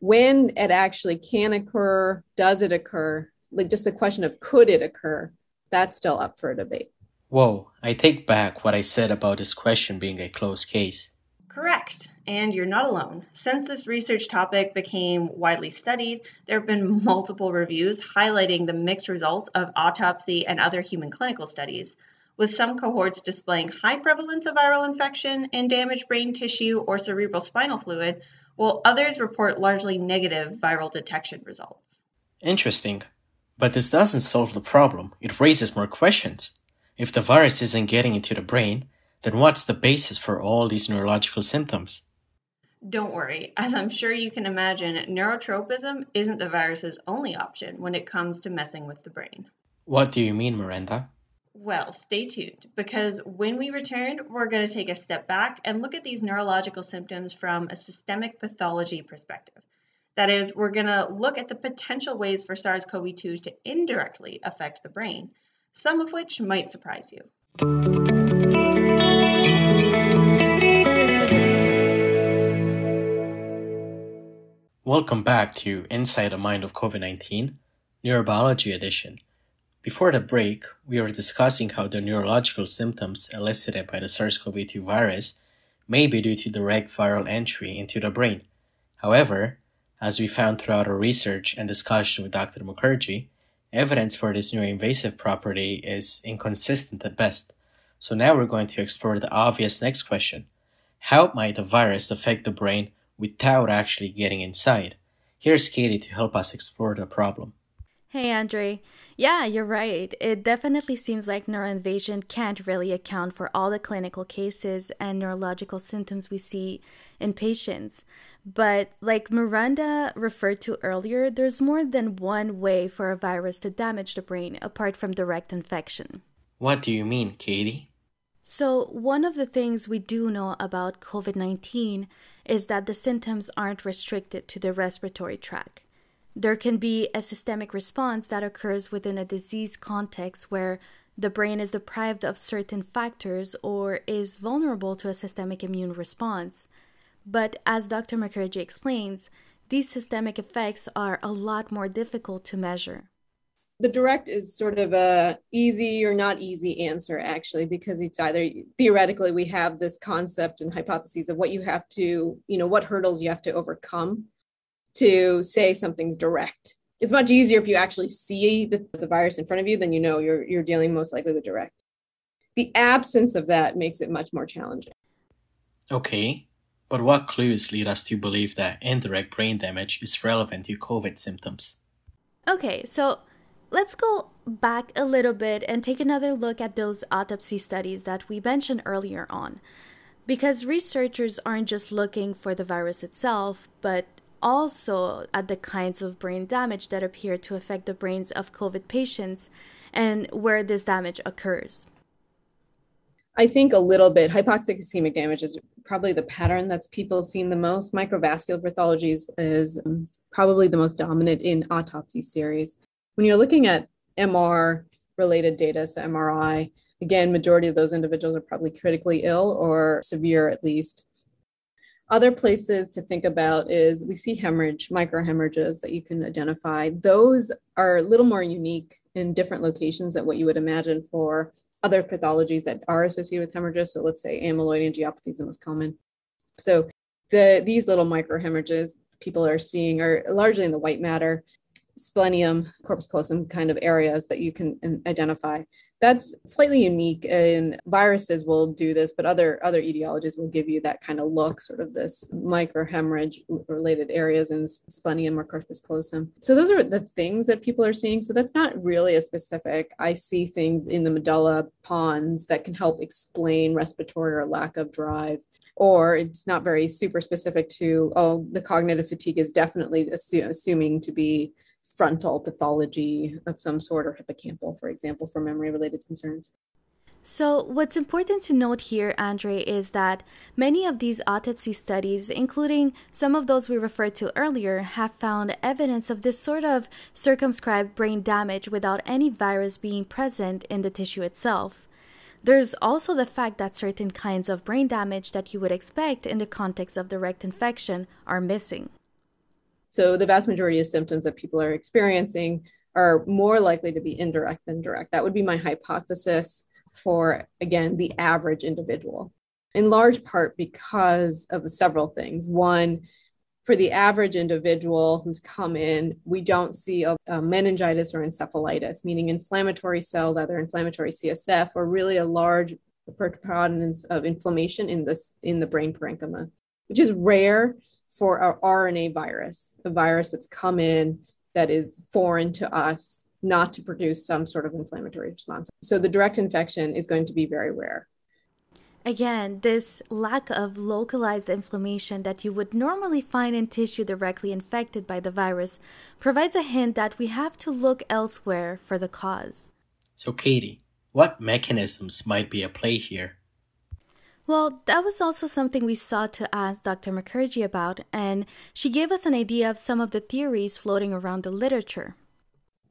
When it actually can occur, does it occur? Like just the question of could it occur, that's still up for debate. Whoa, I take back what I said about this question being a closed case. Correct, and you're not alone. Since this research topic became widely studied, there have been multiple reviews highlighting the mixed results of autopsy and other human clinical studies, with some cohorts displaying high prevalence of viral infection and damaged brain tissue or cerebral spinal fluid, while others report largely negative viral detection results. Interesting. But this doesn't solve the problem, it raises more questions. If the virus isn't getting into the brain, then what's the basis for all these neurological symptoms? Don't worry, as I'm sure you can imagine, neurotropism isn't the virus's only option when it comes to messing with the brain. What do you mean, Miranda? Well, stay tuned because when we return, we're going to take a step back and look at these neurological symptoms from a systemic pathology perspective. That is, we're going to look at the potential ways for SARS CoV 2 to indirectly affect the brain, some of which might surprise you. Welcome back to Inside the Mind of COVID 19, Neurobiology Edition. Before the break, we were discussing how the neurological symptoms elicited by the SARS CoV 2 virus may be due to direct viral entry into the brain. However, as we found throughout our research and discussion with Dr. Mukherjee, evidence for this neuroinvasive property is inconsistent at best. So now we're going to explore the obvious next question How might a virus affect the brain without actually getting inside. Here's Katie to help us explore the problem. Hey, Andre. Yeah, you're right. It definitely seems like neuroinvasion can't really account for all the clinical cases and neurological symptoms we see in patients. But like Miranda referred to earlier, there's more than one way for a virus to damage the brain apart from direct infection. What do you mean, Katie? So, one of the things we do know about COVID 19 is that the symptoms aren't restricted to the respiratory tract. There can be a systemic response that occurs within a disease context where the brain is deprived of certain factors or is vulnerable to a systemic immune response. But as Dr. Mukherjee explains, these systemic effects are a lot more difficult to measure the direct is sort of a easy or not easy answer actually because it's either theoretically we have this concept and hypotheses of what you have to you know what hurdles you have to overcome to say something's direct. It's much easier if you actually see the, the virus in front of you then you know you're you're dealing most likely with direct. The absence of that makes it much more challenging. Okay but what clues lead us to believe that indirect brain damage is relevant to covid symptoms? Okay so Let's go back a little bit and take another look at those autopsy studies that we mentioned earlier on. Because researchers aren't just looking for the virus itself, but also at the kinds of brain damage that appear to affect the brains of COVID patients and where this damage occurs. I think a little bit. Hypoxic ischemic damage is probably the pattern that's people seen the most. Microvascular pathologies is um, probably the most dominant in autopsy series when you're looking at MR related data, so MRI. Again, majority of those individuals are probably critically ill or severe at least. Other places to think about is we see hemorrhage, microhemorrhages that you can identify. Those are a little more unique in different locations than what you would imagine for other pathologies that are associated with hemorrhages. So let's say amyloid angiopathy is the most common. So the these little microhemorrhages people are seeing are largely in the white matter, splenium, corpus callosum kind of areas that you can identify that's slightly unique and viruses will do this but other other etiologies will give you that kind of look sort of this microhemorrhage related areas in splenium or corpus callosum. So those are the things that people are seeing. So that's not really a specific i see things in the medulla pons that can help explain respiratory or lack of drive or it's not very super specific to oh the cognitive fatigue is definitely assu- assuming to be frontal pathology of some sort or hippocampal, for example, for memory related concerns. So, what's important to note here, Andre, is that many of these autopsy studies, including some of those we referred to earlier, have found evidence of this sort of circumscribed brain damage without any virus being present in the tissue itself. There's also the fact that certain kinds of brain damage that you would expect in the context of direct infection are missing. So the vast majority of symptoms that people are experiencing are more likely to be indirect than direct. That would be my hypothesis for, again, the average individual, in large part because of several things. One, for the average individual who's come in, we don't see a, a, meningitis or encephalitis, meaning inflammatory cells, either inflammatory CSF or really a large preponderance of inflammation in this in the brain parenchyma, which is rare for our RNA virus, a virus that's come in that is foreign to us, not to produce some sort of inflammatory response. So the direct infection is going to be very rare. Again, this lack of localized inflammation that you would normally find in tissue directly infected by the virus provides a hint that we have to look elsewhere for the cause. So, Katie, what mechanisms might be at play here? Well, that was also something we sought to ask Dr. Mukherjee about, and she gave us an idea of some of the theories floating around the literature.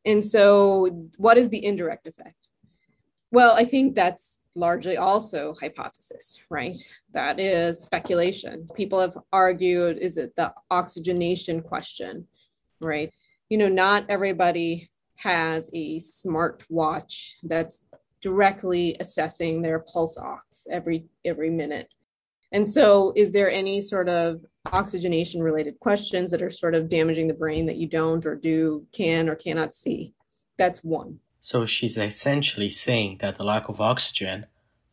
And so, what is the indirect effect? Well, I think that's largely also hypothesis, right? That is speculation. People have argued is it the oxygenation question, right? You know, not everybody has a smart watch that's directly assessing their pulse ox every every minute. And so is there any sort of oxygenation related questions that are sort of damaging the brain that you don't or do can or cannot see? That's one. So she's essentially saying that the lack of oxygen,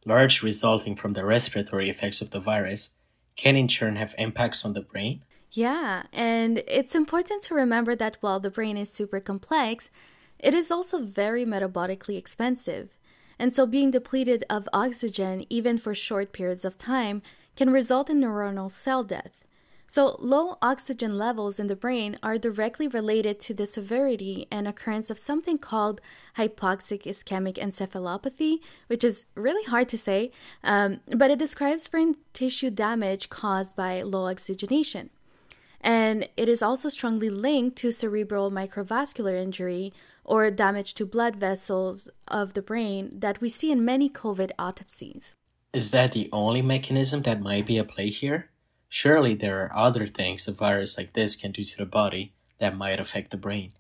large resulting from the respiratory effects of the virus, can in turn have impacts on the brain? Yeah, and it's important to remember that while the brain is super complex, it is also very metabolically expensive and so being depleted of oxygen, even for short periods of time, can result in neuronal cell death. So, low oxygen levels in the brain are directly related to the severity and occurrence of something called hypoxic ischemic encephalopathy, which is really hard to say, um, but it describes brain tissue damage caused by low oxygenation. And it is also strongly linked to cerebral microvascular injury, or damage to blood vessels of the brain that we see in many COVID autopsies. Is that the only mechanism that might be at play here? Surely there are other things a virus like this can do to the body that might affect the brain.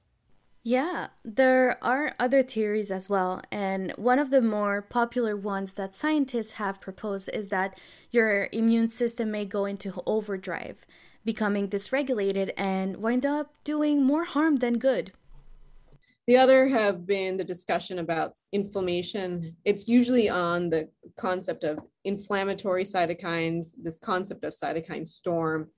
Yeah, there are other theories as well, and one of the more popular ones that scientists have proposed is that your immune system may go into overdrive, becoming dysregulated and wind up doing more harm than good. The other have been the discussion about inflammation. It's usually on the concept of inflammatory cytokines, this concept of cytokine storm.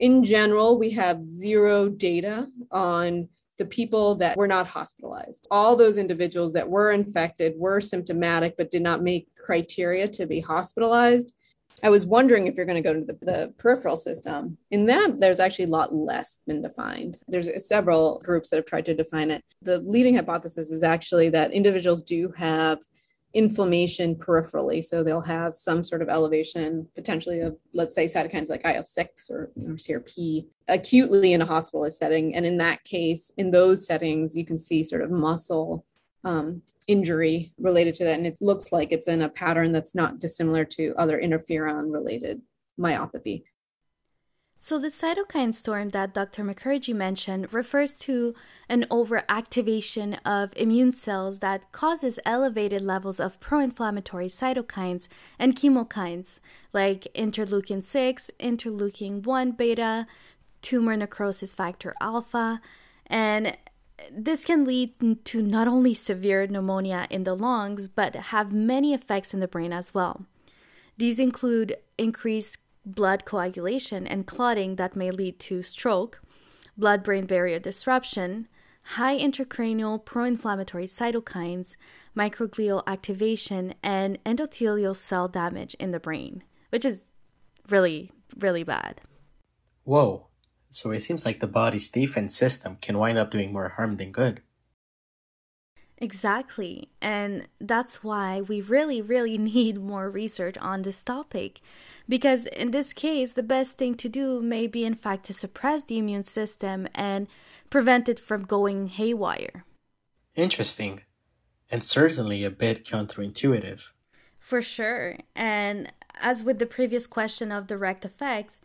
In general, we have zero data on the people that were not hospitalized. All those individuals that were infected were symptomatic but did not make criteria to be hospitalized I was wondering if you're going to go to the, the, peripheral system. In that, there's actually a lot less been defined. There's several groups that have tried to define it. The leading hypothesis is actually that individuals do have inflammation peripherally. So they'll have some sort of elevation, potentially of, let's say, cytokines like IL 6 or, or CRP acutely in a hospitalist setting. And in that case, in those settings, you can see sort of muscle um, injury related to that. And it looks like it's in a pattern that's not dissimilar to other interferon related myopathy. So, the cytokine storm that Dr. Mukherjee mentioned refers to an overactivation of immune cells that causes elevated levels of pro inflammatory cytokines and chemokines like interleukin 6, interleukin 1 beta, tumor necrosis factor alpha, and this can lead to not only severe pneumonia in the lungs, but have many effects in the brain as well. These include increased blood coagulation and clotting that may lead to stroke, blood brain barrier disruption, high intracranial pro inflammatory cytokines, microglial activation, and endothelial cell damage in the brain, which is really, really bad. Whoa, so it seems like the body's defense system can wind up doing more harm than good. Exactly. And that's why we really, really [LAUGHS] need more research on this topic because in this case, the best thing to do may be, in fact, to suppress the immune system and prevent it from going haywire. Interesting, and certainly a bit counterintuitive. For sure. And as with the previous question of direct effects,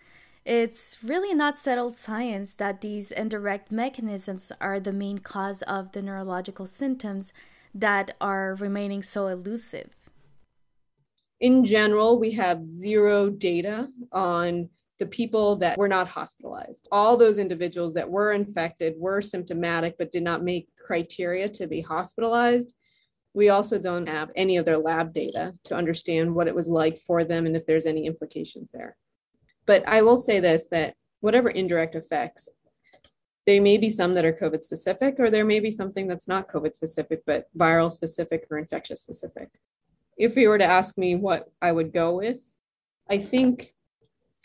it's really not settled science that these indirect mechanisms are the main cause of the neurological symptoms that are remaining so elusive in general, we have zero data on the people that were not hospitalized. All those individuals that were infected were symptomatic but did not make criteria to be hospitalized. We also don't have any of their lab data to understand what it was like for them and if there's any implications there. But I will say this that whatever indirect effects, there may be some that are COVID specific, or there may be something that's not COVID specific, but viral specific or infectious specific if you were to ask me what I would go with, I think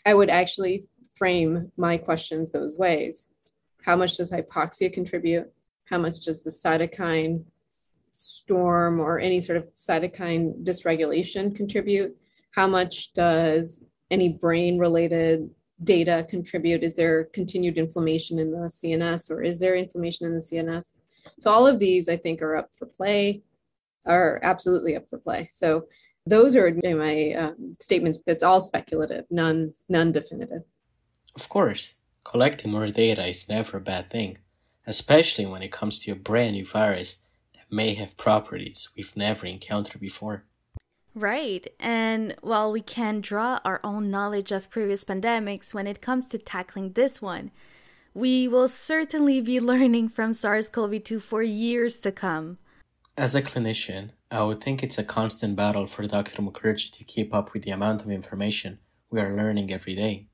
I would actually frame my questions those ways. How much does hypoxia contribute? How much does the cytokine storm or any sort of cytokine dysregulation contribute? How much does any brain related data contribute? Is there continued inflammation in the CNS or is there inflammation in the CNS? So, all of these I think are up for play are absolutely up for play. So those are my um, statements. It's all speculative, none none definitive. Of course, collecting more data is never a bad thing, especially when it comes to a brand new virus that may have properties we've never encountered before. Right. And while we can draw our own knowledge of previous pandemics when it comes to tackling this one, we will certainly be [LAUGHS] learning from SARS CoV 2 for years to come. As a clinician, I would think it's a constant battle for Dr. Mukherjee to keep up with the amount of information we are learning every day.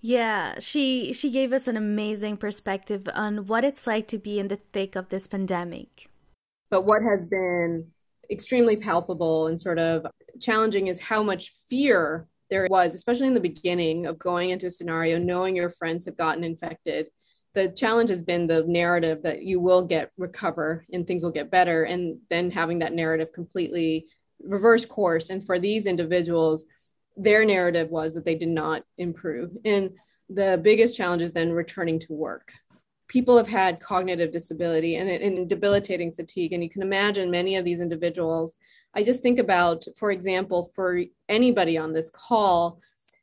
Yeah, she she gave us an amazing perspective on what it's like to be in the thick of this pandemic. But what has been extremely palpable and sort of challenging is how much fear there was, especially in the beginning of going into a scenario, knowing your friends have gotten infected. The challenge has been the narrative that you will get recover and things will get better and then having that narrative completely reverse course. And for these individuals their narrative was that they did not improve. And the biggest challenge is then returning to work people have had cognitive disability and, and debilitating fatigue. And you can imagine many of these individuals. I just think about for example for anybody on this call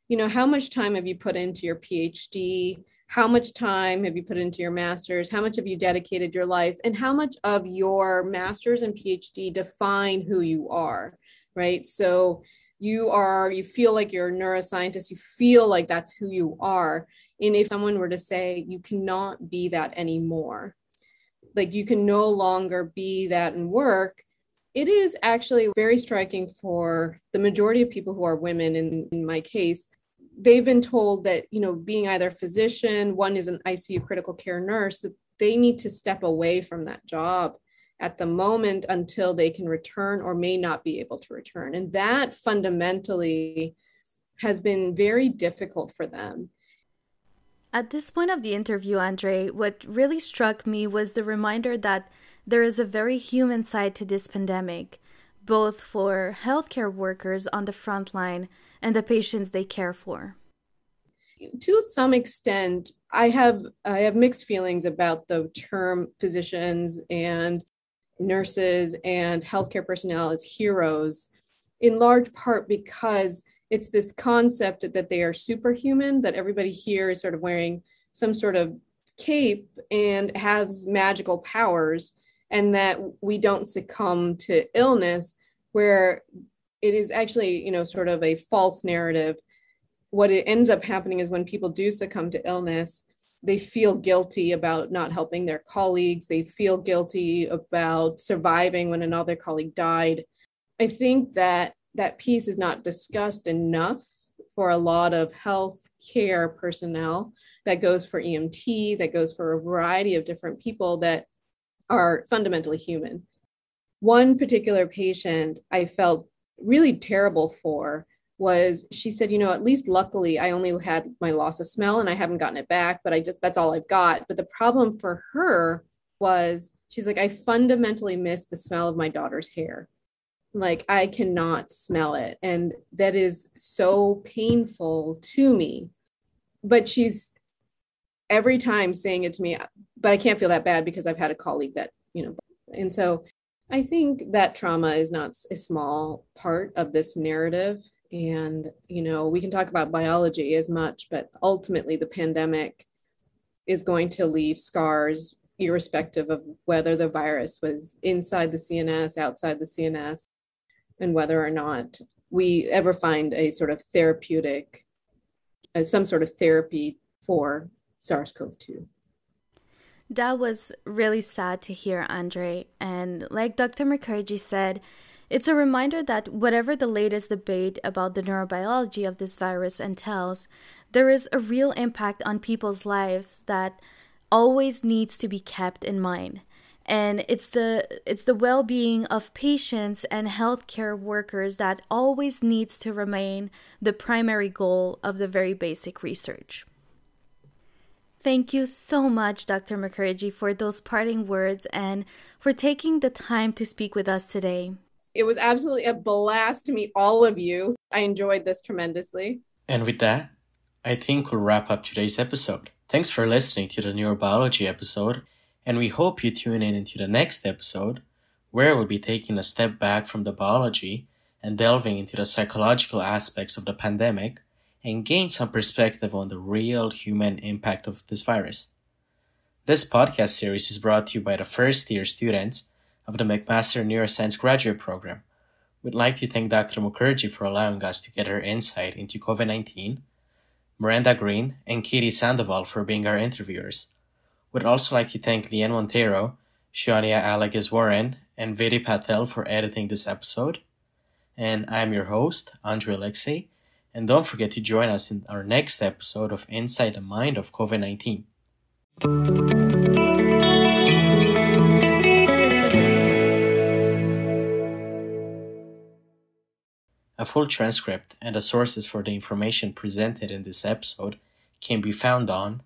you know how much time have you put into your phd how much time have you put into your master's? How much have you dedicated your life? And how much of your master's and phd define who you are right? So you are you feel like you're a neuroscientist. You feel like that's who you are and if someone were to say you cannot be that anymore like you can no longer be that in work it is actually very striking for the majority of people who are women in, in my case. They've been told that you know being either a physician one is an icu critical care nurse that they need to step away from that job at the moment until they can return or may not be able to return. And that fundamentally has been very difficult for them at this point of the interview andre what really struck me was the reminder that there is a very human side to this pandemic both for healthcare workers on the front line and the patients they care for? To some extent, I have I have mixed feelings about the term physicians and nurses and healthcare personnel as heroes, in large part because it's this concept that they are superhuman, that everybody here is sort of wearing some sort of cape and has magical powers, and that we don't succumb to illness, where it is actually, you know, sort of a false narrative. What it ends up happening is when people do succumb to illness, they feel guilty about not helping their colleagues. They feel guilty about surviving when another colleague died. I think that that piece is not discussed enough for a lot of health care personnel. That goes for EMT, that goes for a variety of different people that are fundamentally human. One particular patient I felt really terrible for was she said, you know, at least luckily I only had my loss of smell and I haven't gotten it back, but I just that's all I've got. But the problem for her was she's like, I fundamentally miss the smell of my daughter's hair. Like I cannot smell it. And that is so painful to me. But she's every time saying it to me, but I can't feel that bad because I've had a colleague that, you know, and so I think that trauma is not a small part of this narrative and, you know, we can talk about biology as much, but ultimately the pandemic is going to leave scars irrespective of whether the virus was inside the CNS, outside the CNS, and whether or not we ever find a sort of therapeutic, uh, some sort of therapy for SARS CoV 2. That was really sad to hear, Andre. And like Dr. Mukherjee said, it's a reminder that whatever the latest debate about the neurobiology of this virus entails, there is a real impact on people's lives that always needs to be kept in mind. And it's the it's the well-being of patients and healthcare workers that always needs to remain the primary goal of the very basic research. Thank you so much, Dr. Mukherjee, for those parting words and for taking the time to speak with us today. It was absolutely a blast to meet all of you. I enjoyed this tremendously. And with that, I think we'll wrap up today's episode. Thanks for listening to the neurobiology episode, and we hope you tune in into the next episode, where we'll be taking a step back from the biology and delving into the psychological aspects of the pandemic and gain some perspective on the real human impact of this virus. This podcast series is brought to you by the first year students of the McMaster Neuroscience Graduate Program. We'd like to thank Dr. Mukherjee for allowing us to get her insight into COVID 19, Miranda Green, and Katie Sandoval for being our interviewers. We'd also like to thank Leanne Montero, Shania Alagas Warren, and Vidi Patel for editing this episode. And I'm your host, Andre Alexei, and don't forget to join us in our next episode of Inside the Mind of COVID 19. A full transcript and the sources for the information presented in this episode can be found on